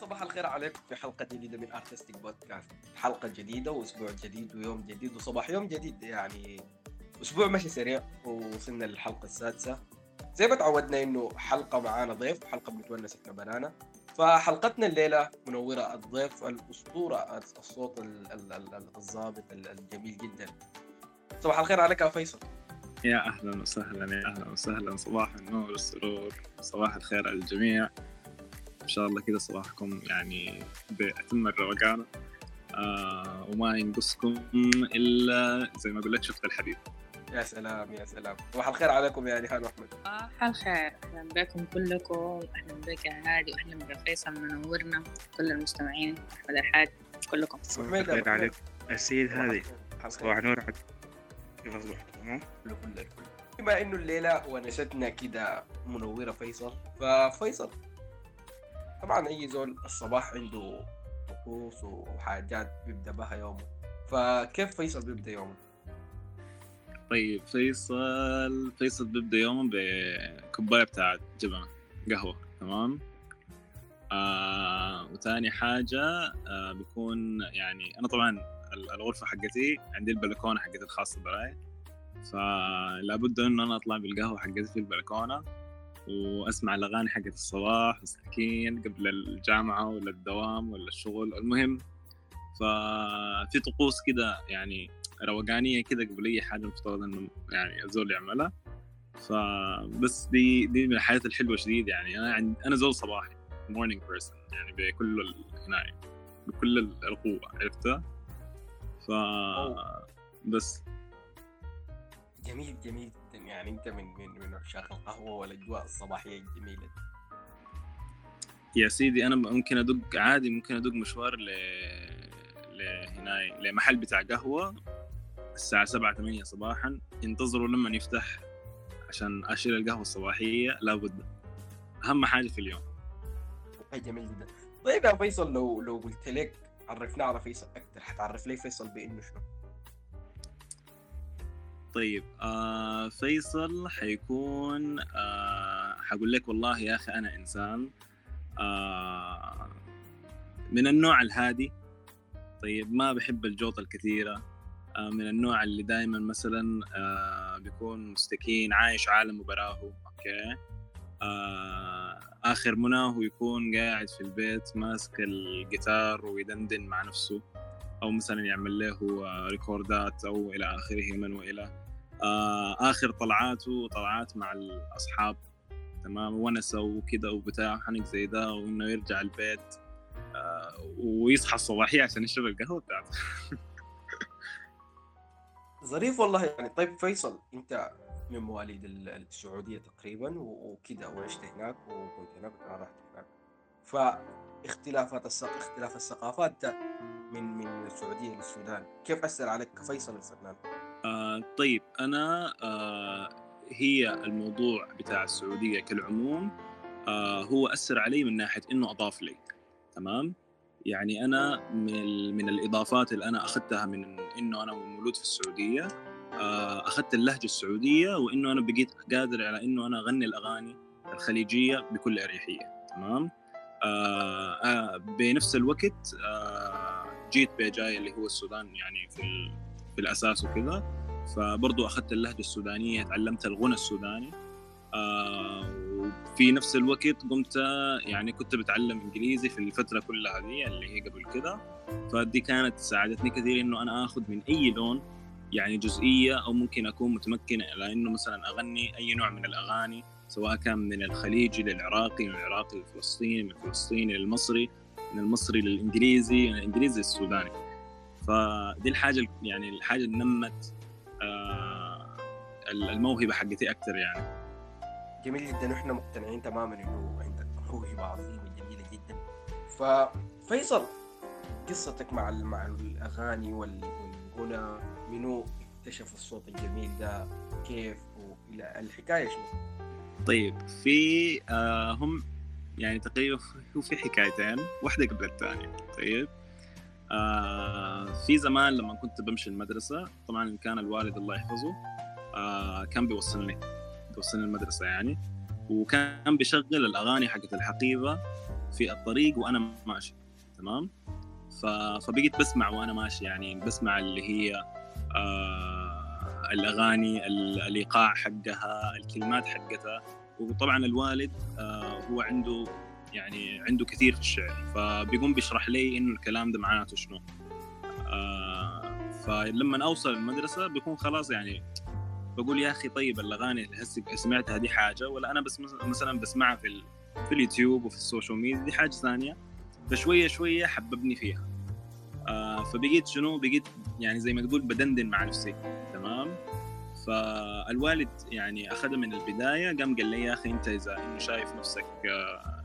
صباح الخير عليكم في حلقة جديدة من ارتستيك بودكاست حلقة جديدة وأسبوع جديد ويوم جديد وصباح يوم جديد. يعني أسبوع مشي سريع ووصلنا للحلقة السادسة. زي ما تعودنا إنه حلقة معانا ضيف وحلقة بنتونس إحنا بنانا. فحلقتنا الليلة منورة الضيف الأسطورة الصوت ال- ال- ال- الضابط ال- الجميل جدا. صباح الخير عليك يا فيصل. يا أهلا وسهلا يا أهلا وسهلا. صباح النور والسرور صباح الخير على الجميع. شاء الله كذا صباحكم يعني بأتم الروقان آه وما ينقصكم إلا زي ما قلت شفت الحديث. يا سلام يا سلام. صباح الخير عليكم يا ريهان واحمد صباح الخير. أهلا بكم كلكم. أهلا بك يا هادي وأهلا بفيصل منورنا كل المستمعين أحمد الحاج كلكم. صباح الخير عليكم السيد هذه صباح نور عليك كيف أصبحت؟ تمام بما إنه الليلة ونستنا كده منورة فيصل. ففيصل طبعا أي زول الصباح عنده طقوس وحاجات بيبدأ بها يومه. فكيف فيصل بيبدأ يومه؟ طيب فيصل فيصل بيبدأ يومه بكوباية بتاعت جبنة قهوة تمام؟ آه وثاني حاجة آه بيكون يعني أنا طبعا ال- الغرفة حقتي عندي البلكونة حقتي الخاصة براي. فلا بد انه أنا أطلع بالقهوة حقتي في البلكونة. وأسمع الأغاني حقت الصباح مسكين قبل الجامعة ولا الدوام ولا الشغل. المهم ففي طقوس كده يعني روقانية كده قبل أي حاجة مفترض إنه يعني الزول يعملها. فبس دي دي من الحياة الحلوة شديد يعني. أنا عند أنا زول صباحي morning person يعني بكل ال... هنا بكل القوة عرفتها ف بس. جميل جميل. جدا يعني انت من من من عشاق القهوة والأجواء الصباحية الجميلة دي. يا سيدي أنا ممكن ادق عادي ممكن أدق مشوار ل لهنا لمحل بتاع قهوة الساعة 7 8 صباحا انتظروا لما يفتح عشان أشيل القهوة الصباحية لابد أهم حاجة في اليوم جميل جدا طيب يا فيصل لو لو قلت لك عرفنا على فيصل أكثر حتعرف لي فيصل بإنه شنو؟ طيب آه فيصل حيكون آه حقول لك والله يا أخي أنا إنسان آه من النوع الهادي طيب ما بحب الجوطة الكثيرة آه من النوع اللي دائما مثلا آه بيكون مستكين عايش عالمه براه أوكي؟ آه آخر مناه يكون قاعد في البيت ماسك الجيتار ويدندن مع نفسه أو مثلا يعمل له آه، ريكوردات أو إلى آخره من وإلى. آخر طلعاته طلعات مع الأصحاب تمام؟ ونسه وكذا وبتاع حنك زي ده وإنه يرجع البيت آه ويصحى الصباحية عشان يشرب القهوة بتاعته. ظريف والله يعني. طيب فيصل أنت من مواليد ال- السعودية تقريبا و- وكده وعشت هناك وكنت هناك رحت هناك. فاختلافات الثق... اختلاف الثقافات من من السعودية للسودان كيف أثر عليك كفيصل الفنان؟ طيب أنا آه هي الموضوع بتاع السعودية كالعموم آه هو أثر علي من ناحية إنه أضاف لي تمام؟ يعني أنا من من الإضافات اللي أنا أخذتها من إنه أنا مولود في السعودية آه أخذت اللهجة السعودية وإنه أنا بقيت قادر على إنه أنا أغني الأغاني الخليجية بكل أريحية تمام؟ آه آه بنفس الوقت آه جيت بجاي اللي هو السودان يعني في في الأساس وكذا. فبرضو أخذت اللهجة السودانية تعلمت الغنى السوداني. آه وفي نفس الوقت قمت يعني كنت بتعلم إنجليزي في الفترة كلها دي اللي هي قبل كده. فدي كانت ساعدتني كثير إنه أنا آخذ من أي لون يعني جزئية أو ممكن أكون متمكن على إنه مثلا أغني أي نوع من الأغاني سواء كان من الخليجي للعراقي من العراقي للفلسطيني من الفلسطيني للمصري من المصري للإنجليزي من الانجليزي للسوداني فدي الحاجة يعني الحاجة اللي نمت الموهبة حقتي أكثر يعني. جميل جدا. وإحنا مقتنعين تماما إنه عندك موهبة عظيمة جميلة جدا. ففيصل قصتك مع مع الأغاني وال- والغنى منو اكتشف الصوت الجميل ده؟ كيف؟ وإلى الحكاية شنو؟ طيب في آه هم يعني تقريبا هو في حكايتين واحدة قبل الثانية. طيب آه في زمان لما كنت بمشي المدرسة طبعا كان الوالد الله يحفظه آه كان بيوصلني بيوصلني المدرسة يعني. وكان بيشغل الأغاني حقت الحقيبة في الطريق وأنا ماشي تمام. فبقيت بسمع وأنا ماشي يعني بسمع اللي هي آه الأغاني ال- الإيقاع حقها الكلمات حقتها. وطبعا الوالد آه هو عنده يعني عنده كثير في الشعر. فبيقوم بيشرح لي إنه الكلام ده معناته شنو. آه فلما أوصل المدرسة بيكون خلاص يعني بقول يا أخي طيب الأغاني اللي هسه سمعتها دي حاجة ولا أنا بس مثلا بسمعها في ال... في اليوتيوب وفي السوشيال ميديا دي حاجة ثانية فشوية شوية حببني فيها. آه فبقيت شنو؟ بقيت يعني زي ما تقول بدندن مع نفسي تمام؟ فالوالد يعني أخذها من البداية قام قال لي يا أخي أنت إذا إنه شايف نفسك آه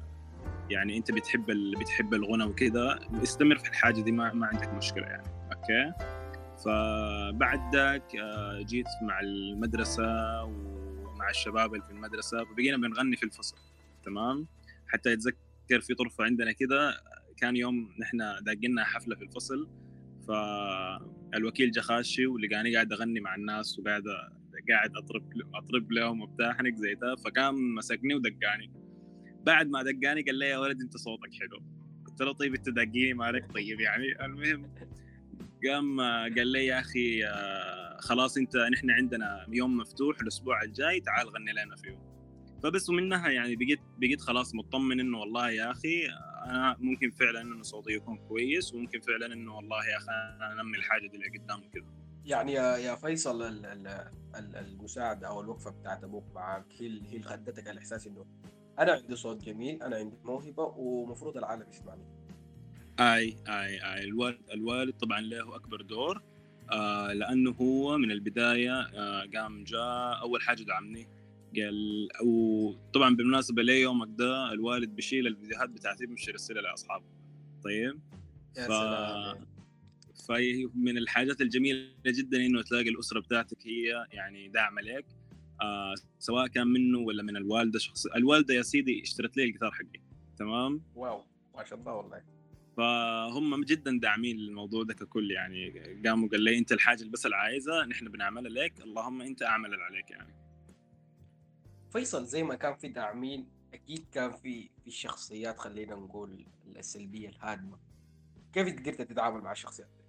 يعني أنت بتحب ال... بتحب الغنى وكذا استمر في الحاجة دي ما, ما عندك مشكلة يعني أوكي؟ فبعد ذاك آه، جيت مع المدرسة ومع الشباب اللي في المدرسة فبقينا بنغني في الفصل تمام؟ حتى يتذكر في طرفة عندنا كده كان يوم نحن داقلنا حفلة في الفصل فالوكيل جا خاشي ولقاني قاعد أغني مع الناس وقاعد قاعد أطرب أطرب لهم وبتاع حنك زي ده فقام مسكني ودقاني. بعد ما دقاني قال لي يا ولد أنت صوتك حلو. قلت له طيب أنت دقيني مالك؟ طيب يعني المهم. قام قال لي يا أخي آه، خلاص أنت نحن عندنا يوم مفتوح الأسبوع الجاي تعال غني لنا فيه فبس ومنها يعني بقيت بقيت خلاص مطمن إنه والله يا أخي أنا ممكن فعلا إنه صوتي يكون كويس وممكن فعلا إنه والله يا أخي أنا أنمي الحاجة دي اللي قدام كده يعني يا فيصل ال- ال- ال- المساعدة أو الوقفة بتاعت أبوك معاك هي هي اللي خدتك الاحساس إنه أنا عندي صوت جميل أنا عندي موهبة ومفروض العالم يسمعني. أي أي أي. الوالد الوالد طبعا له أكبر دور. آه لأنه هو من البداية آه قام جاء أول حاجة دعمني. قال وطبعا بالمناسبة لي يومك ده الوالد بيشيل الفيديوهات بتاعتي بيمشي يرسلها لأصحابه. طيب؟ يا ف... سلام. فهي من الحاجات الجميلة جدا إنه تلاقي الأسرة بتاعتك هي يعني داعمة لك. آه سواء كان منه ولا من الوالدة شخص الوالدة يا سيدي اشترت لي الجيتار حقي. تمام؟ واو ما شاء الله والله. فهم جدا داعمين للموضوع ده ككل يعني. قاموا قال لي أنت الحاجة اللي بس اللي عايزها نحن بنعملها لك. اللهم أنت أعمل اللي عليك يعني. فيصل زي ما كان في داعمين أكيد كان في في شخصيات خلينا نقول السلبية الهادمة. كيف قدرت تتعامل مع الشخصيات دي؟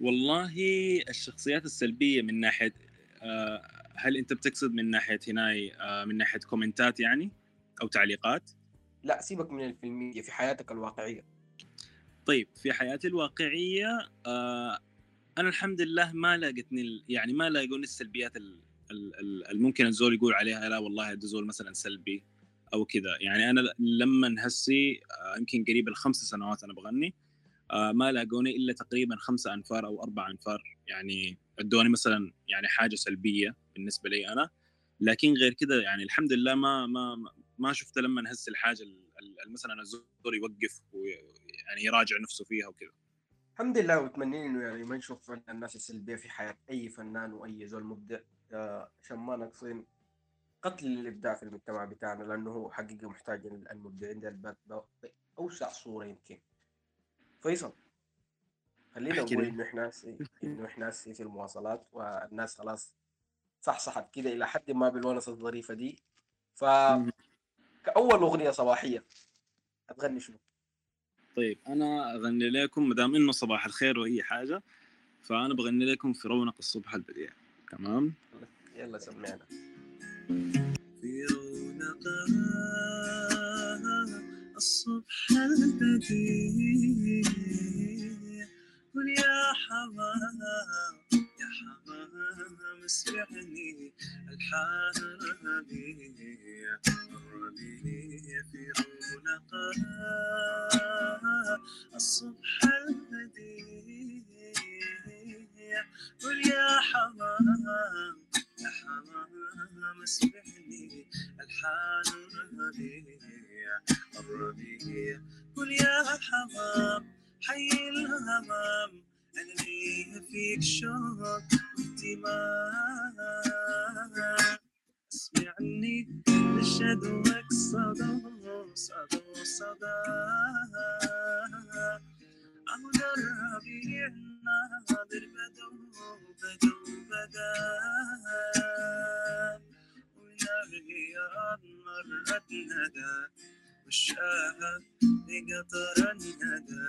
والله الشخصيات السلبية من ناحية آه، هل أنت بتقصد من ناحية هناي آه، من ناحية كومنتات يعني أو تعليقات؟ لا سيبك من الفيلمية في حياتك الواقعية. طيب في حياتي الواقعية آه، أنا الحمد لله ما لاقتني يعني ما لاقوني السلبيات ال- ال- ال- الممكن الزول يقول عليها لا والله ده زول مثلا سلبي أو كذا. يعني أنا لما هسي آه، يمكن قريب الخمس سنوات أنا بغني آه، ما لاقوني إلا تقريبا خمسة أنفار أو أربع أنفار يعني ادوني مثلا يعني حاجة سلبية بالنسبة لي أنا. لكن غير كذا يعني الحمد لله ما ما ما- ما شفت لما هسي الحاجة ال- ال- مثلا الزول يوقف ويعني يراجع نفسه فيها وكذا. الحمد لله وأتمنى إنه يعني ما نشوف الناس السلبية في حياة أي فنان وأي زول مبدع. آه، عشان ما ناقصين قتل الإبداع في المجتمع بتاعنا لأنه هو حقيقة محتاج المبدعين ده الباب ده اوسع صورة يمكن. فيصل خلينا نقول. إنه إحنا إنه إحنا في المواصلات والناس خلاص صحصحت كده إلى حد ما بالونسه الظريفة دي. ف كأول أغنية صباحية. هتغني شنو؟ طيب أنا أغني لكم ما دام إنه صباح الخير واي حاجة فأنا بغني لكم في رونق الصبح البديع. تمام؟ يلا سمعنا. في رونق الصبح البديع. قل يا حمام اسمعني الحربيع الربيع في رونق الصبح البديع قل يا حمام يا حمام اسمعني الربيع الربيع قل يا حمام حي الهمام لي فيك شوق واهتمام أسمعني لشدوك صدى صدى صدى أهو ده الربيع ناظر بدو بدو بدا ونبي مرت ندى مشاها بقطر الندى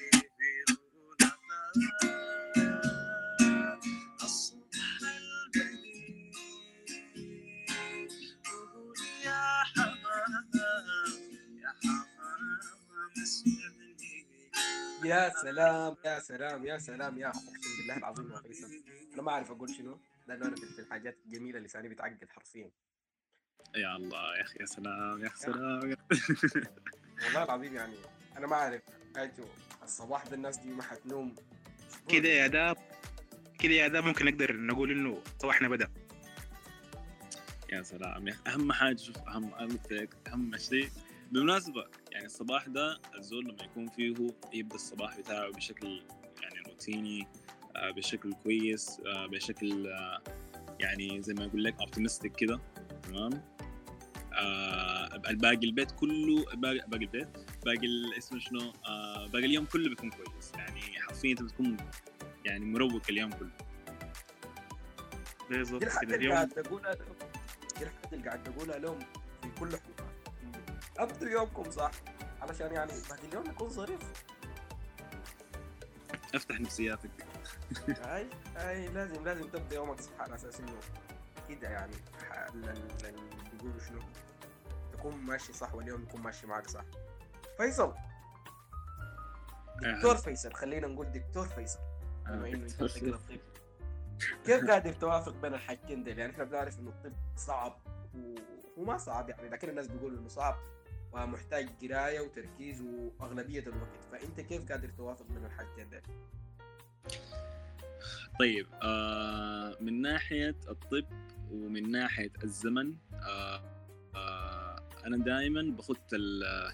يا سلام يا سلام يا سلام يا أقسم بالله العظيم يا فيصل أنا ما أعرف أقول شنو. لأنه أنا في الحاجات الجميلة لساني بيتعقد حرفيا. يا الله يا أخي يا سلام يا أخي. سلام يا والله العظيم يعني أنا ما أعرف. اجوا الصباح ده الناس دي ما حتنوم. كده يا داب كده يا داب ممكن نقدر نقول إنه صباحنا بدأ. يا سلام يا أهم حاجة شوف أهم أهم شيء بالمناسبة يعني الصباح ده الزول لما يكون فيه يبدأ الصباح بتاعه بشكل يعني روتيني آه، بشكل كويس آه، بشكل آه، يعني زي ما أقول لك اوبتيمستيك كده تمام؟ الباقي البيت كله باقي باقي البيت باقي اسمه شنو؟ باقي اليوم كله بيكون كويس. يعني حرفيا أنت بتكون يعني مروق اليوم كله. الحاجة كده. اللي اليوم قاعد تقولها لهم دي الحاجة اللي قاعد تقولها لهم في كل ابدوا يومكم صح؟ علشان يعني باقي اليوم يكون ظريف. افتح نفسياتك. أي أي لازم لازم تبدأ يومك صح على أساس إنه كده يعني. بيقولوا شنو؟ تكون ماشي صح واليوم يكون ماشي معك صح. فيصل. دكتور فيصل خلينا نقول دكتور فيصل. بما إنه أنت بتقرا الطب كيف قادر توافق بين الحاجتين دول يعني إحنا بنعرف إنه الطب صعب و- وما صعب يعني لكن الناس بيقولوا إنه صعب. ومحتاج قراية وتركيز وأغلبية الوقت. فأنت كيف قادر توافق بين الحاجتين دول؟ طيب آه من ناحية الطب ومن ناحية الزمن آه آه أنا دائما بخط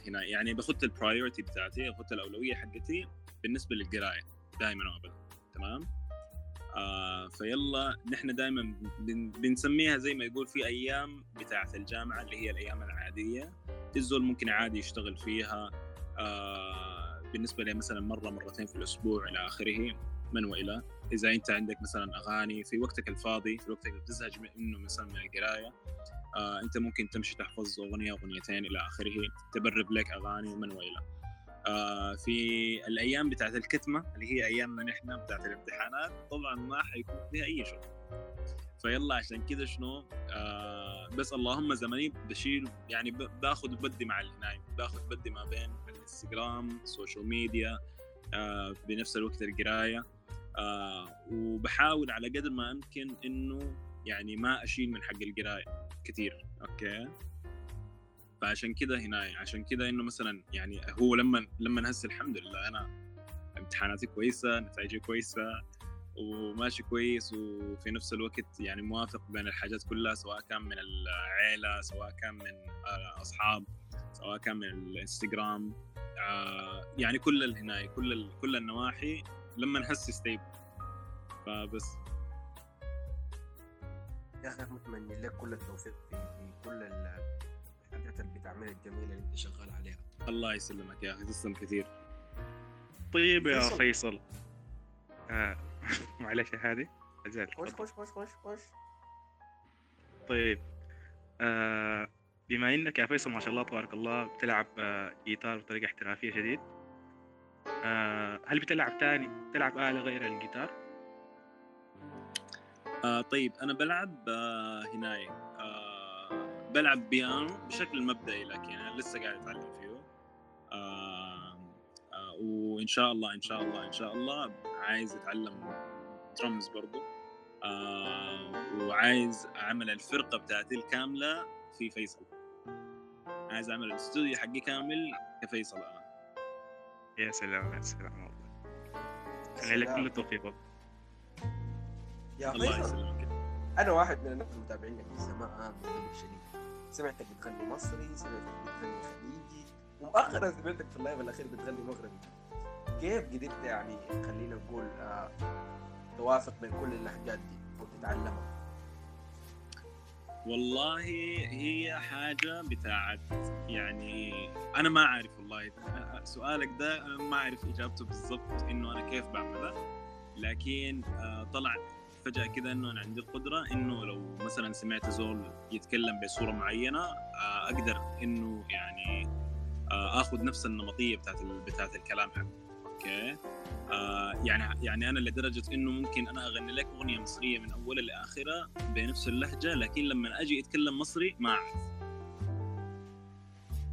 هنا يعني بخط البرايورتي بتاعتي بخط الاولويه حقتي بالنسبة للقراية دائما وابدا. تمام؟ آه فيلا نحن دائما بن بنسميها زي ما يقول في أيام بتاعة الجامعة اللي هي الأيام العادية. الزول ممكن عادي يشتغل فيها آه بالنسبة لي مثلا مرة مرتين في الأسبوع إلى آخره من وإلى. إذا أنت عندك مثلا أغاني في وقتك الفاضي في وقتك اللي بتزهج منه مثلا من القراية آه أنت ممكن تمشي تحفظ أغنية أغنيتين إلى آخره تبرب لك أغاني من وإلى. آه في الأيام بتاعت الكتمة اللي هي أيامنا نحن بتاعت الامتحانات طبعا ما حيكون فيها أي شغل. فيلا عشان كذا شنو؟ آه بس اللهم زمني بشيل يعني باخذ وبدي مع الهناي باخذ بدي ما بين الانستغرام السوشيال ميديا آه بنفس الوقت القراية آه وبحاول على قدر ما أمكن إنه يعني ما أشيل من حق القراية كثير أوكي؟ فعشان كذا هنا عشان كذا إنه مثلا يعني هو لما لما هسه الحمد لله أنا امتحاناتي كويسة نتائجي كويسة وماشي كويس وفي نفس الوقت يعني موافق بين الحاجات كلها سواء كان من العيلة سواء كان من آه، أصحاب سواء كان من الإنستغرام آه، يعني كل الهناي كل ال- كل النواحي لما نحس ستيبل فبس. يا أخي متمني لك كل التوفيق في, كل ال- الحاجات اللي بتعملها الجميلة اللي أنت شغال عليها. الله يسلمك يا أخي تسلم كثير. طيب يا فيصل. فيصل. آه. معلش هذه؟ أزال خش خش خش خش خش طيب آه بما إنك يا فيصل ما شاء الله تبارك الله بتلعب آه جيتار بطريقة احترافية شديد آه هل بتلعب تاني بتلعب آلة غير الجيتار؟ آه طيب أنا بلعب آه هناي آه بلعب بيانو بشكل مبدئي لكن أنا لسه قاعد أتعلم فيه. آه وإن شاء الله إن شاء الله إن شاء الله عايز أتعلم درمز برضو. آه وعايز أعمل الفرقة بتاعتي الكاملة في فيصل. عايز أعمل الاستوديو حقي كامل كفيصل أنا. يا سلام يا سلام والله. أنا لك كل التوفيق والله. يا الله فيصل يسلمك. أنا واحد من الناس المتابعين لك من زمان من سمعتك بتغني مصري سمعتك بتغني خليجي. ومؤخرا سمعتك في اللايف الأخير بتغني مغربي كيف قدرت يعني خلينا نقول آه توافق بين كل اللهجات دي وتتعلمها؟ والله هي حاجة بتاعت يعني أنا ما أعرف والله. سؤالك ده أنا ما أعرف إجابته بالضبط إنه أنا كيف بعملها لكن آه، طلع فجأة كده إنه أنا عندي القدرة إنه لو مثلا سمعت زول يتكلم بصورة معينة آه، أقدر إنه يعني آه، آخذ نفس النمطية بتاعت بتاعت الكلام حقه أوكي؟ آه يعني يعني أنا لدرجة إنه ممكن أنا أغني لك أغنية مصرية من اولها لاخرها بنفس اللهجة لكن لما أجي أتكلم مصري ما أعرف.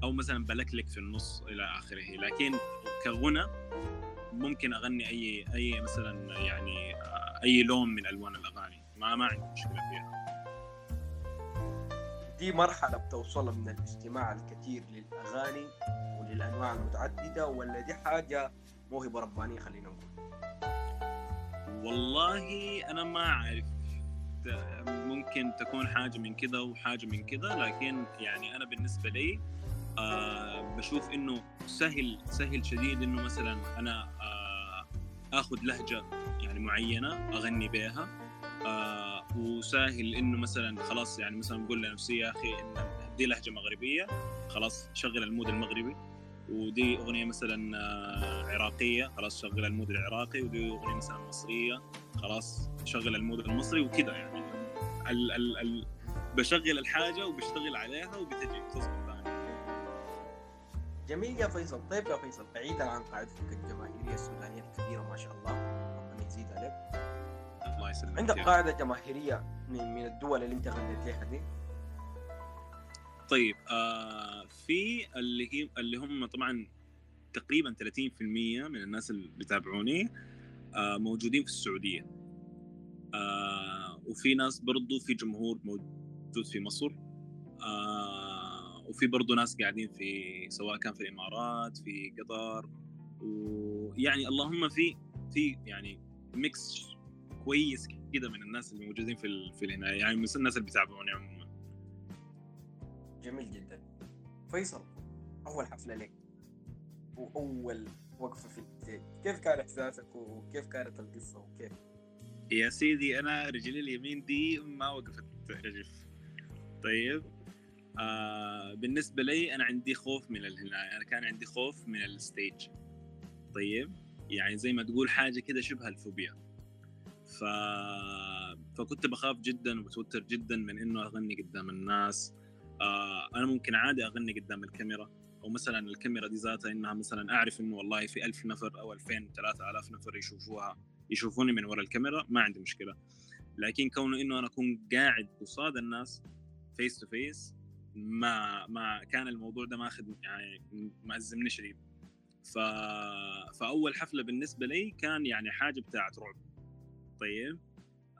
أو مثلا بلكلك في النص إلى آخره. لكن كغنى ممكن أغني أي أي مثلا يعني آه، أي لون من ألوان الأغاني. ما ما عندي مشكلة فيها. دي مرحلة بتوصلها من الاستماع الكثير للأغاني وللأنواع المتعددة ولا دي حاجة موهبة ربانية خلينا نقول؟ والله أنا ما أعرف. ت- ممكن تكون حاجة من كده وحاجة من كده لكن يعني أنا بالنسبة لي آه بشوف إنه سهل سهل شديد إنه مثلا أنا آه آخذ لهجة يعني معينة أغني بها آه وسهل إنه مثلا خلاص يعني مثلا نقول لنفسي يا أخي إن دي لهجة مغربية خلاص شغل ال mood المغربي. ودي أغنية مثلا آه، عراقية خلاص شغل ال mood العراقي. ودي أغنية مثلا مصرية خلاص شغل ال mood المصري وكذا يعني. ال ال ال بشغل الحاجة وبشتغل عليها وبتجي. تظبط ثاني جميل يا فيصل. طيب يا فيصل بعيدا عن قاعدتك الجماهيرية السودانية الكبيرة ما شاء الله ربنا يزيد عليك. الله يسلمك عندك يا قاعدة جماهيرية من, من الدول اللي انت غنيت لها دي؟ طيب آه في اللي هي اللي هم طبعا تقريبا 30% من الناس اللي بيتابعوني آه موجودين في السعودية. آه وفي ناس برضو في جمهور موجود في مصر. آه وفي برضو ناس قاعدين في سواء كان في الإمارات في قطر. ويعني اللهم في في يعني ميكس كويس كده من الناس اللي موجودين في في هنا يعني من الناس اللي بيتابعوني عموما. جميل جدا. فيصل أول حفلة لك وأول وقفة في ال stage كيف كان إحساسك وكيف كانت القصة وكيف؟ يا سيدي أنا رجلي اليمين دي ما وقفت رجف. طيب آه بالنسبة لي أنا عندي خوف من الهنا أنا كان عندي خوف من ال stage. طيب يعني زي ما تقول حاجة كده شبه الفوبيا. ف... فكنت بخاف جدا وبتوتر جدا من إنه أغني قدام الناس. آه أنا ممكن عادي أغني قدام الكاميرا أو مثلا الكاميرا دي ذاتها إنها مثلا أعرف إنه والله في ألف نفر أو 2000 3000 نفر يشوفوها يشوفوني من ورا الكاميرا ما عندي مشكلة. لكن كونه إنه أنا أكون قاعد قصاد الناس face to face ما ما كان الموضوع ده ماخذ يعني مأزمني شديد. ف... فأول حفلة بالنسبة لي كان يعني حاجة بتاعت رعب. طيب.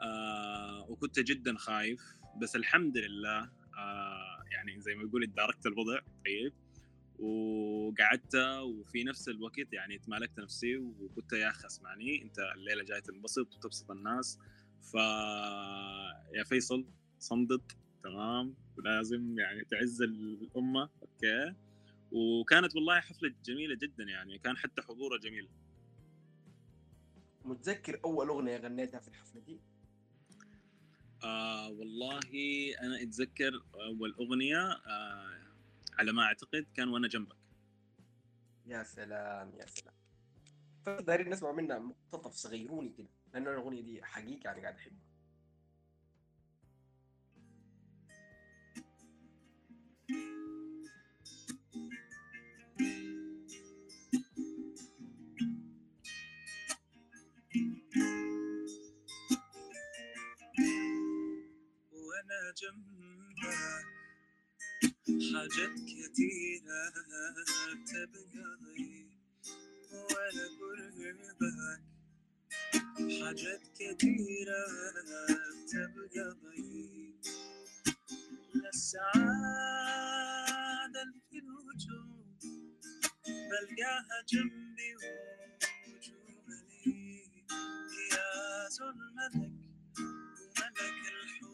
آه وكنت جدا خايف بس الحمد لله آه يعني زي ما يقول اداركت الوضع طيب. وقعدت وفي نفس الوقت يعني تمالكت نفسي وقلت يا أخي اسمعني أنت الليلة جاي تنبسط وتبسط الناس. ف يا فيصل صندت تمام. ولازم يعني تعز الأمة أوكي. وكانت والله حفلة جميلة جدا يعني كان حتى حضوره جميل. متذكر أول أغنية غنيتها في الحفلة دي؟ آه والله أنا أتذكر أول أغنية آه على ما أعتقد كان وأنا جنبك. يا سلام يا سلام. فدايرين نسمع منها مقتطف صغيروني كده لأنه الأغنية دي حقيقة أنا قاعد أحبها. جنبك حاجات كتيرة تبقى وأنا قربك. حاجات كتيرة تبقى السعادة في الوجود بلقاها جنبي وجودي. يا الملك وملك الحروف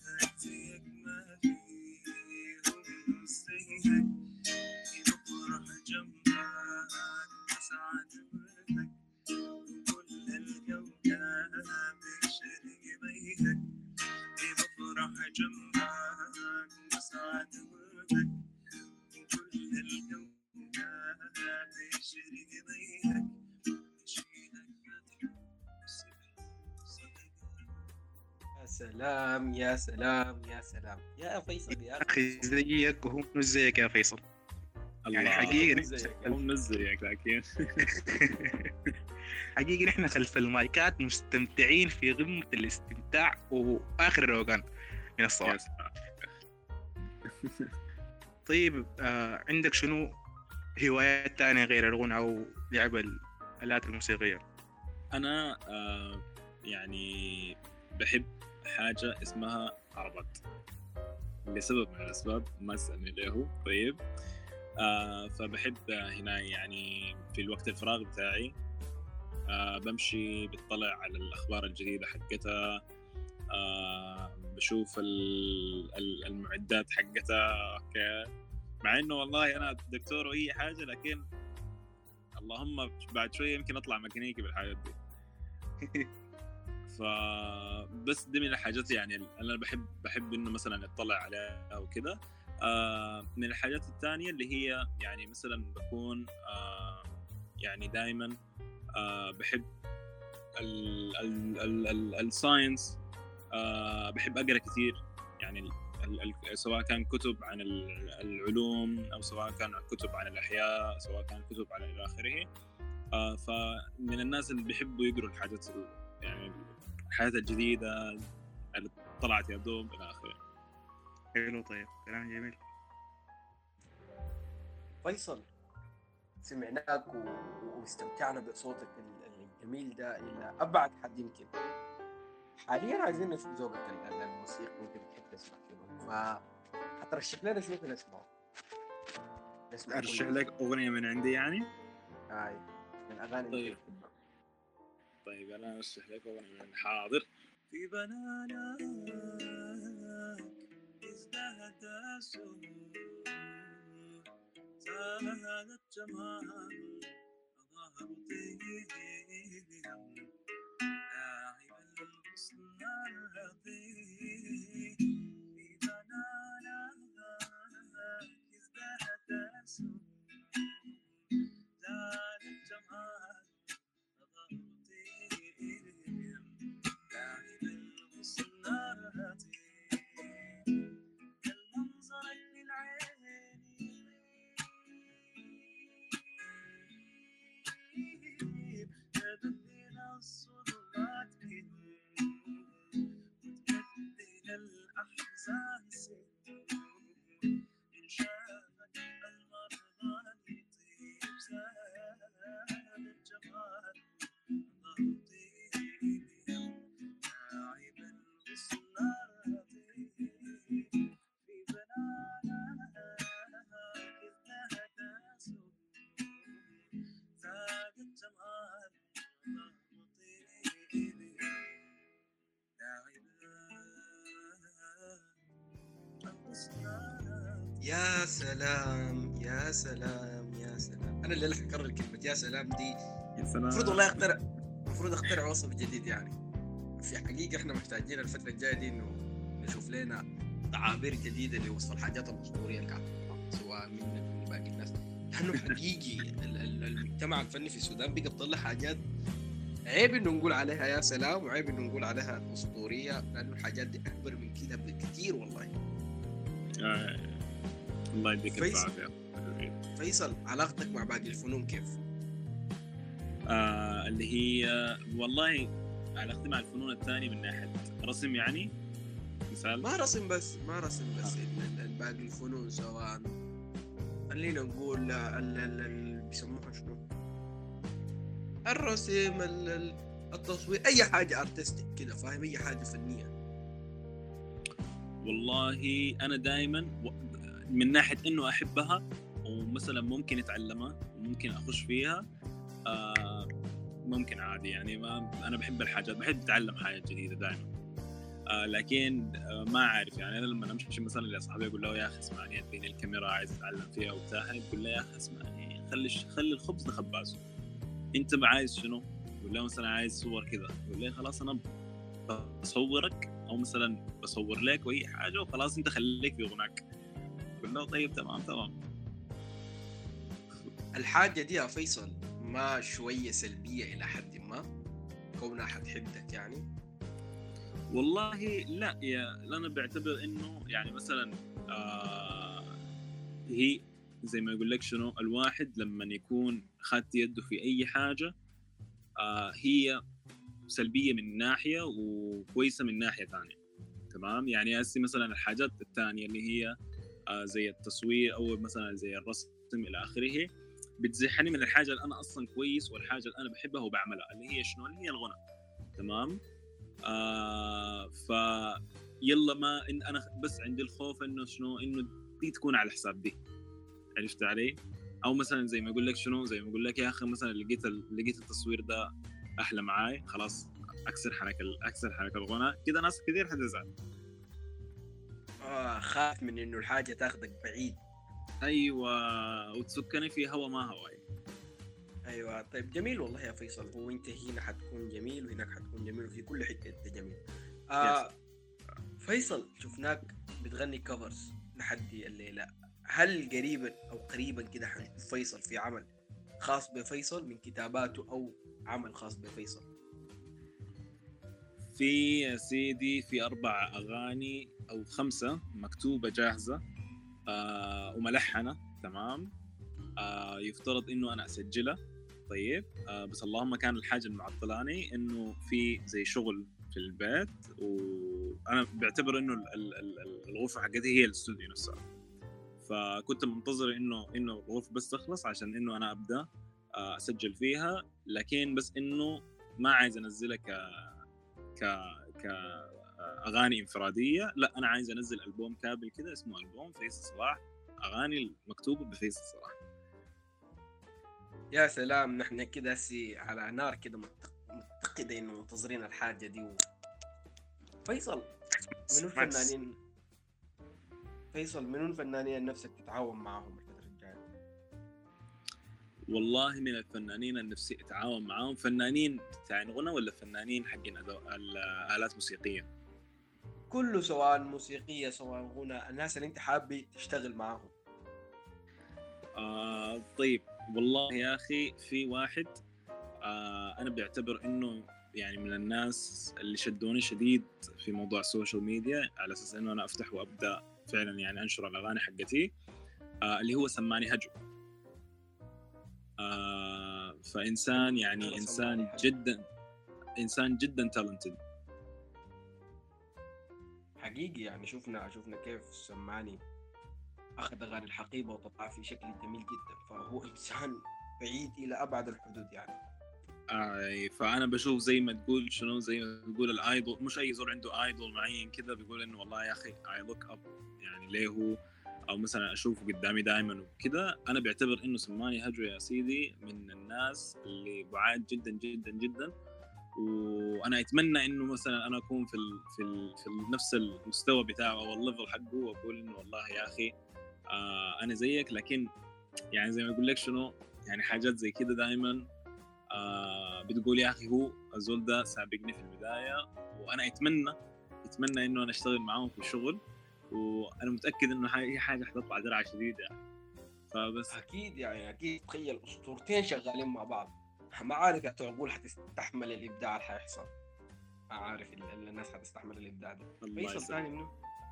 يا سلام يا سلام. يا فيصل يا أخي زيك وهو مش زيك يا فيصل. يعني زيك. هو مش زيك لكن. حقيقة نحن خلف المايكات مستمتعين في قمة الاستمتاع وآخر الروقان من يا الصوت سلام. طيب آه عندك شنو هوايات تانية غير الغنى أو لعب الآلات الموسيقية؟ أنا آه يعني بحب حاجة اسمها عربات لسبب من الأسباب ما تسالني ليه. طيب. آه فبحب هنا يعني في الوقت الفراغ بتاعي آه بمشي بتطلع على الأخبار الجديدة حقتها آه بشوف ال- ال- المعدات حقتها. أوكي. مع إنه والله أنا دكتور وأي حاجة لكن اللهم بعد شوية يمكن أطلع ميكانيكي بالحاجات دي. ف بس دي من الحاجات يعني اللي أنا بحب بحب إنه مثلا أطلع عليها وكذا آه من الحاجات الثانية اللي هي يعني مثلا بكون آه يعني دائما آه بحب الساينس بحب أقرأ كثير يعني سواء كان كتب عن ال- العلوم أو سواء كان كتب عن الأحياء سواء كان كتب عن إلى آخره. فمن الناس اللي بيحبوا يقروا الحاجات ال- يعني الحاجات الجديدة اللي طلعت يا دوب إلى آخره. حلو طيب. كلام جميل. فيصل سمعناك و- واستمتعنا بصوتك ال- ال- الجميل ده إلى أبعد حد يمكن. حاليا عايزين نشوف ذوقك ال- ال- الموسيقي وانت بتحب تسمع شنو فحترشح لنا شنو نسمعه نسمع أرشح لك أغنية من عندي يعني. هاي من الاغاني اللي طيب. طيب أنا ارشح لك من حاضر. في بنانك ازدهت السرور زاد الجمال أظهر طيبهم لاعب الحسن الرضيع في بنانك ازدهت السرور الأحزان إن شافت المرضى يطيب زاد الجمال يا سلام يا سلام يا سلام. أنا اللي لك اكرر كلمه يا سلام دي. يا سلام. المفروض والله أخترع المفروض أخترع وصف جديد يعني. في حقيقة إحنا محتاجين الفترة الجاية دي إنه نشوف لنا تعابير جديدة لوصف الحاجات الاسطوريه اللي قاعدة سواء من من باقي الناس. لأنه حقيقي ال- ال- المجتمع الفني في السودان بقى بيطلع حاجات عيب إنه نقول عليها يا سلام وعيب إنه نقول عليها أسطورية لأنه الحاجات دي أكبر من كده بكثير والله. آه، الله يديك. العافية. فيصل علاقتك مع باقي الفنون كيف؟ آه اللي هي والله علاقتي مع الفنون الثانية من ناحية رسم يعني مثال. ما رسم بس ما رسم بس ال- باقي الفنون سواء. خلينا نقول ال- ال- ال- بيسموها شنو؟ الرسم ال- ال- التصوير أي حاجة ارتستيك كده فاهم؟ أي حاجة فنية. والله أنا دائما من ناحية إنه أحبها ومثلا ممكن أتعلمها وممكن أخش فيها آه ممكن عادي يعني ما أنا بحب الحاجات بحب أتعلم حاجات جديدة دائما آه لكن آه ما أعرف يعني أنا لما أمشي مثلا لاصحابي أقول له يا أخي اسمعني اديني الكاميرا عايز أتعلم فيها وبتاع يقول لي يا أخي اسمعني خلي خلي الخبز لخبازه أنت عايز شنو؟ يقول له مثلا عايز صور كذا. يقول لي خلاص أنا بصورك أو مثلا بصور لك وأي حاجة وخلاص أنت خليك في غناك. يقول له طيب تمام تمام. الحاجة دي يا فيصل ما شوية سلبية إلى حد ما كونها حتحدك يعني؟ والله لا يا أنا بعتبر إنه يعني مثلا آه هي زي ما يقول لك شنو الواحد لما يكون خدت يده في أي حاجة آه هي سلبية من ناحية وكويسة من ناحية ثانية تمام؟ يعني هسه مثلا الحاجات الثانية اللي هي زي التصوير أو مثلا زي الرسم إلى آخره. بتزحني من الحاجة اللي أنا أصلا كويس والحاجة اللي أنا بحبها وبعملها اللي هي شنو اللي هي الغنى. تمام؟ آه ف يلا ما إن أنا بس عندي الخوف إنه شنو؟ إنه دي تكون على حساب دي. عرفت علي؟ أو مثلا زي ما أقول لك شنو؟ زي ما أقول لك يا أخي مثلا لقيت لقيت التصوير ده أحلى معاي خلاص أكسر حنك أكسر حنك الغنى. كده ناس كثير حتزعل. آه خاف من إنه الحاجة تاخذك بعيد. أيوه وتسكني في هوا ما هواي. أيوه طيب جميل والله يا فيصل. هو انت هنا حتكون جميل وهناك حتكون جميل وفي كل حتة أنت جميل. آه فيصل شفناك بتغني كفرز لحد الليلة. هل قريبا أو قريبا كده حنشوف فيصل في عمل خاص بفيصل من كتاباته أو عمل خاص بفيصل؟ في يا سيدي في أربع أغاني. أو خمسة مكتوبة جاهزة آه وملحنة تمام؟ آه يفترض إنه أنا أسجلها. طيب آه بس اللهم كان الحاجة المعطلاني إنه في زي شغل في البيت وأنا بعتبر إنه الغرفة حقتي هي الاستوديو نفسها. فكنت منتظر إنه إنه الغرفة بس تخلص عشان إنه أنا أبدأ أسجل فيها. لكن بس إنه ما عايز أنزلها ك ك ك أغاني انفرادية. لا أنا عايز أنزل ألبوم كامل كذا اسمه ألبوم فيصل صلاح أغاني مكتوبه بفيصل صلاح. يا سلام نحن كده سي على نار كده متقدة انه منتظرين الحاجة دي و... فيصل منو الفنانين؟ فيصل منو الفنانين نفسك تتعاون الفترة الجايه؟ والله من الفنانين النفسي أتعاون معاهم فنانين بتاعين غنى ولا فنانين حقين الالات موسيقية؟ كله سواء موسيقية سواء غنى الناس اللي انت حابب تشتغل معاهم. آه طيب والله يا أخي في واحد آه أنا بعتبر إنه يعني من الناس اللي شدوني شديد في موضوع السوشيال ميديا على أساس إنه أنا أفتح وأبدأ فعلا يعني أنشر الأغاني حقتي آه اللي هو سماني هجو. آه فإنسان يعني إنسان جدا إنسان جدا talented حقيقي يعني شفنا شفنا كيف سماني أخذ اغاني الحقيبة وطبعها في شكل جميل جدا. فهو إنسان بعيد إلى أبعد الحدود يعني. آه فأنا بشوف زي ما تقول شنو؟ زي ما تقول ال idol مش أي زول عنده idol معين كذا بيقول إنه والله يا أخي I look up يعني ليه هو؟ أو مثلا أشوفه قدامي دائما وكذا أنا بعتبر إنه سماني هجو يا سيدي من الناس اللي بعاد جدا جدا جدا. وأنا أتمنى إنه مثلا أنا أكون في ال في ال في نفس المستوى بتاعه أو ال level حقه وأقول إنه والله يا أخي آه أنا زيك لكن يعني زي ما أقول لك شنو؟ يعني حاجات زي كده دائما آه بتقول يا أخي هو الزول ده سابقني في البداية وأنا أتمنى أتمنى إنه أنا أشتغل معاهم في الشغل وأنا متأكد إنه هي حاجة حتطلع درعة شديدة يعني. فبس. أكيد يعني أكيد. تخيل أسطورتين شغالين مع بعض. ما عارف يا عقول حتستحمل الإبداع اللي حيحصل. ما عارف الناس حتستحمل الإبداع ده. فيصل ثاني منو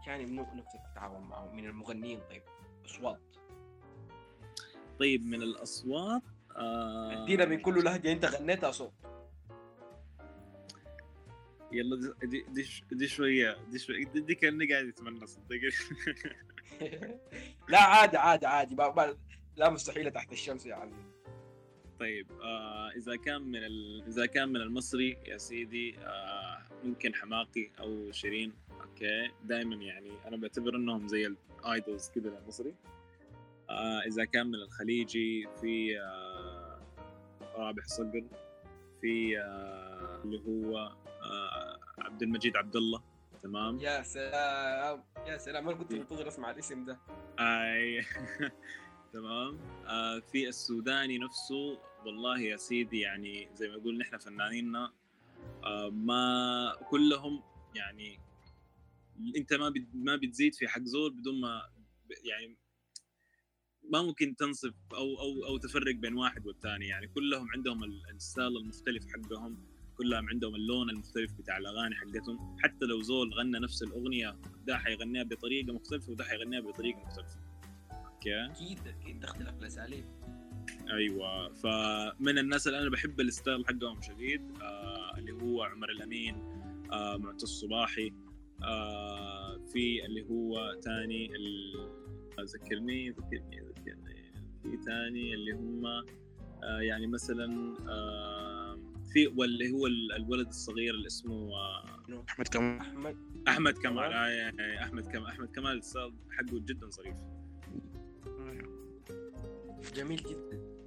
كان منو نفسك تتعاون معه من المغنيين؟ طيب أصوات. طيب من الأصوات آه أدينا من كل لهجة. أنت غنيتها صوت. يلا دي دي, دي شوية دي شوية. دي, دي كأني قاعد يتمنى صدق لا عادي عادي عادي. لا مستحيلة تحت الشمس يا عمي طيب آه إذا كان من ال... إذا كان من المصري يا سيدي آه ممكن حماقي أو شيرين أوكي؟ دائما يعني أنا بعتبر إنهم زي ال idols كذا المصري آه إذا كان من الخليجي في آه رابح صقر في آه، اللي هو آه، عبد المجيد عبد الله تمام؟ يا سلام يا سلام أنا كنت منتظر أسمع الاسم ده. أي. تمام؟ آه في السوداني نفسه والله يا سيدي يعني زي ما يقول نحن فنانيننا آه ما كلهم يعني أنت ما ما بتزيد في حق زول بدون ما يعني ما ممكن تنصف أو أو أو تفرق بين واحد والثاني يعني كلهم عندهم ال- ال style المختلف حقهم كلهم عندهم اللون المختلف بتاع الأغاني حقتهم. حتى لو زول غنى نفس الأغنية ده حيغنيها بطريقة مختلفة وده حيغنيها بطريقة مختلفة. أوكي؟ أكيد أكيد. تختلف الأساليب. أيوه. فمن الناس اللي أنا بحب ال style حقهم شديد آه اللي هو عمر الأمين آه معتز صباحي آه في اللي هو تاني ذكرني ذكرني ذكرني. في تاني اللي هم آه يعني مثلا آه في واللي هو ال- الولد الصغير اللي اسمه آه أحمد كمان أحمد. أحمد كمال. آه آه، أحمد كمال أحمد كمال ال style حقه جدا ظريف. جميل جدا.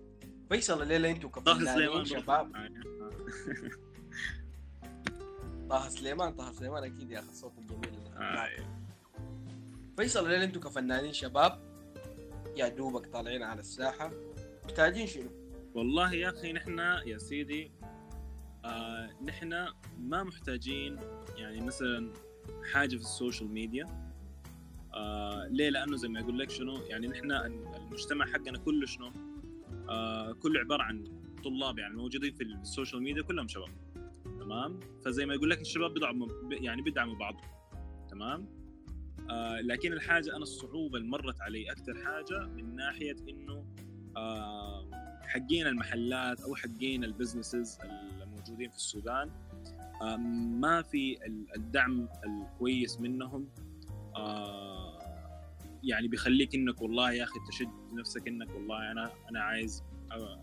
فيصل الليلة أنتوا طه كفنانين سليمان شباب. آه، طه سليمان طه سليمان أكيد يا أخي آه، اللي آه، فيصل الليلة أنتوا كفنانين شباب؟ يا دوبك طالعين على الساحة. محتاجين شنو؟ والله يا أخي نحن يا سيدي آه نحن ما محتاجين يعني مثلا حاجة في السوشيال ميديا. آه ليه؟ لأنه زي ما أقول لك شنو؟ يعني نحن المجتمع حقنا كله شنو؟ كله عبارة عن طلاب يعني موجودين في السوشيال ميديا كلهم شباب تمام؟ فزي ما يقول لك الشباب بيدعموا يعني بيدعموا بعض تمام؟ آه لكن الحاجة أنا الصعوبة اللي مرت علي أكثر حاجة من ناحية إنه آه حقين المحلات أو حقين ال businesses الموجودين في السودان آه، ما في ال- الدعم الكويس منهم آه، يعني بيخليك إنك والله يا أخي تشد نفسك إنك والله أنا أنا عايز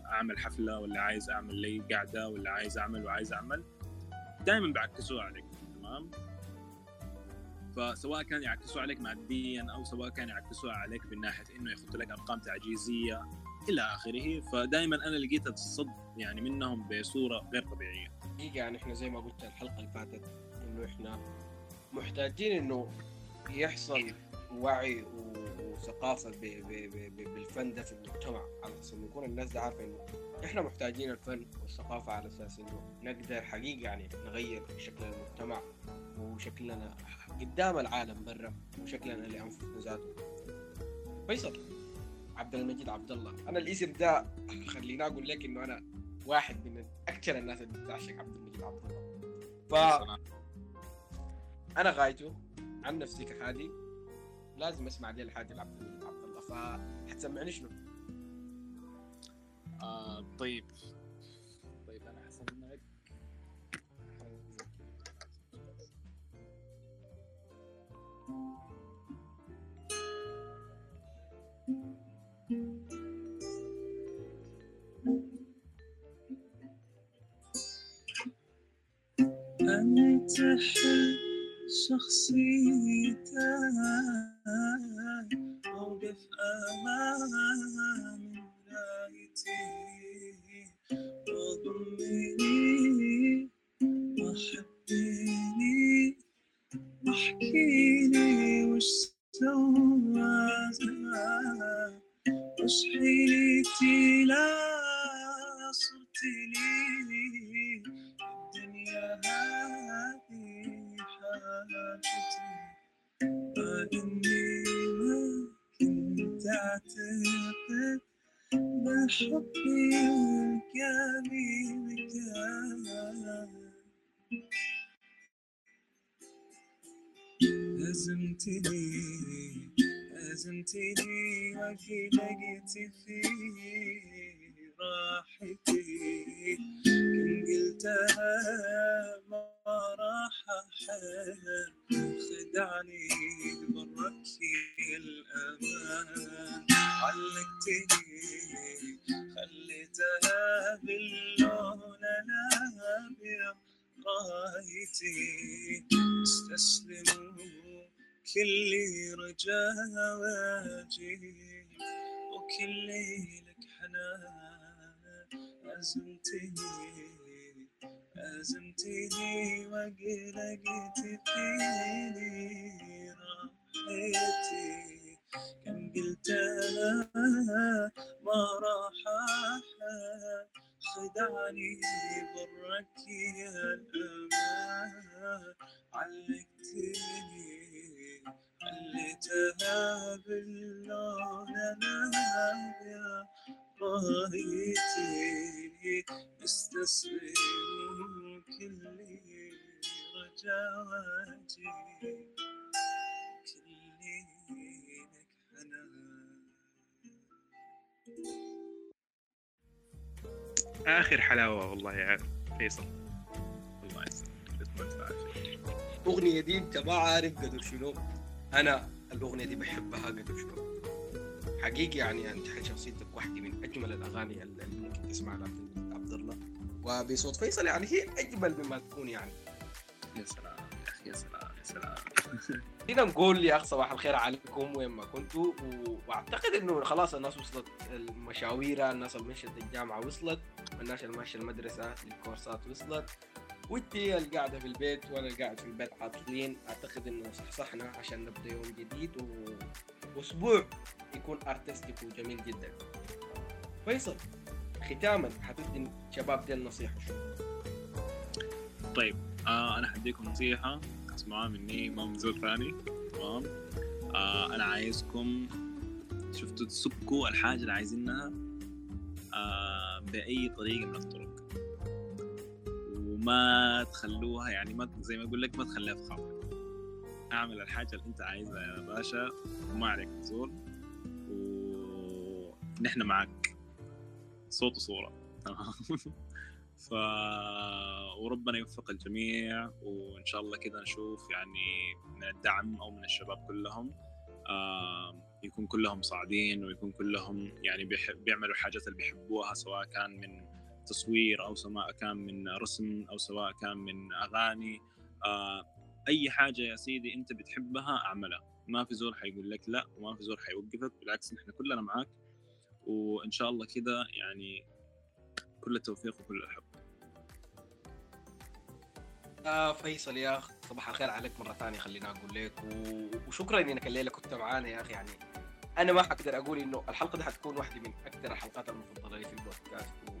أعمل حفلة ولا عايز أعمل لي قاعدة ولا عايز أعمل وعايز أعمل. دائما بيعكسوها عليك تمام؟ فسواء كان يعكسوها عليك ماديا أو سواء كان يعكسوها عليك من ناحية إنه يحط لك أرقام تعجيزية إلى آخره. فدائما أنا لقيت الصد يعني منهم بصورة غير طبيعية. حقيقة يعني إحنا زي ما قلت الحلقة اللي فاتت إنه إحنا محتاجين إنه يحصل وعي و- وثقافة ب- ب- ب- ب- بالفن ده في المجتمع. على أساس إنه يكون الناس ده عارفة إنه إحنا محتاجين الفن والثقافة على أساس إنه نقدر حقيقة يعني نغير شكل المجتمع وشكلنا قدام العالم برا وشكلنا لأنفسنا ذاته فيصل عبد المجيد عبد الله أنا الاسم ده خليني أقول لك إنه أنا واحد من أكثر الناس اللي بتعشق عبد المجيد عبد الله ف أنا غايته عن نفسي كحادي لازم أسمع لي الحادي لعبد المجيد عبد الله فحتسمعني شنو؟ آه طيب. طيب أنا حسمعك. أنت حل شخصيتك. هزمتني وفي لقيت في راحتي كن قلتها ما راح أحل خدعني برك الأمان علقتني خليتها باللون الأبيض رايتي استسلموا كل رجاء واجي وكل لك حنان عزمتني عزمتني وقلقت فيني راحتي. كم قلتها ما راح أحد خدعني برك يا الأمان. علقتني علتها باللون أنا يا رايتي استسلم كل رجاواتي كلينك حنان آخر حلاوة والله يا فيصل. الله يسلمك. الاغنيه دي أنت ما عارف قدر شنو. أنا الأغنية دي بحبها قدر شنو. حقيقي يعني أنت حاجة شخصيتك واحدة من أجمل الأغاني اللي ممكن تسمعها في عبد الله. وبصوت فيصل يعني هي أجمل مما تكون يعني. يا سلام يا أخي يا سلام يا سلام. فينا نقول يا اخ صباح الخير عليكم وين ما كنتوا. وأعتقد إنه خلاص الناس وصلت المشاوير الناس اللي مشت الجامعة وصلت. والناس اللي ماشيه المدرسة الكورسات وصلت. وانت اللي قاعدة في البيت وأنا قاعد في البيت عاطلين أعتقد إنه صحصحنا عشان نبدأ يوم جديد و... وأسبوع يكون ارتستيك وجميل جدا. فيصل ختاما حتدي الشباب دي النصيحه شو؟ طيب آه أنا حديكم نصيحة. اسمعوها مني ما من زول ثاني. تمام؟ آه أنا عايزكم شفتوا تسكوا الحاجة اللي عايزينها؟ آه بأي طريقة من الطرق. وما تخلوها يعني ما زي ما أقول لك ما تخليها في خاطرك أعمل الحاجة اللي أنت عايزها يا باشا وما عليك زول ونحن معك صوت وصورة. تمام ف وربنا يوفق الجميع وإن شاء الله كذا نشوف يعني من الدعم أو من الشباب كلهم يكون كلهم صاعدين ويكون كلهم يعني بيعملوا الحاجات اللي بيحبوها سواء كان من تصوير أو سواء كان من رسم أو سواء كان من أغاني. آه أي حاجة يا سيدي أنت بتحبها أعملها. ما في زول حيقول لك لا وما في زول حيوقفك بالعكس نحن كلنا معاك. وإن شاء الله كذا يعني كل التوفيق وكل الحب آه فيصل يا اخ صباح الخير عليك مرة ثانية خلينا أقول لك و... وشكرا إنك الليلة كنت معانا يا أخي يعني أنا ما حقدر أقول إنه الحلقة دي حتكون واحدة من أكثر الحلقات المفضلة لي في البودكاست و...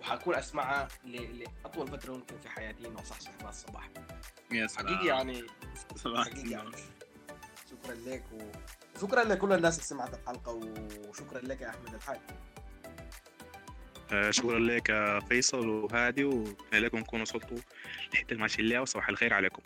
وحكون أسمعها ل... لاطول فترة ممكن في حياتي إنه صح صح الصباح يا سلام. حقيقي يعني صباح حقيقي يعني. شكرا لك و... وشكرا لكل الناس اللي سمعت الحلقة وشكرا لك يا أحمد الحاج. آه، شكرا لك يا فيصل وهادي ولكم تكونوا وصلتوا لحتة الماشي الله وصباح الخير عليكم.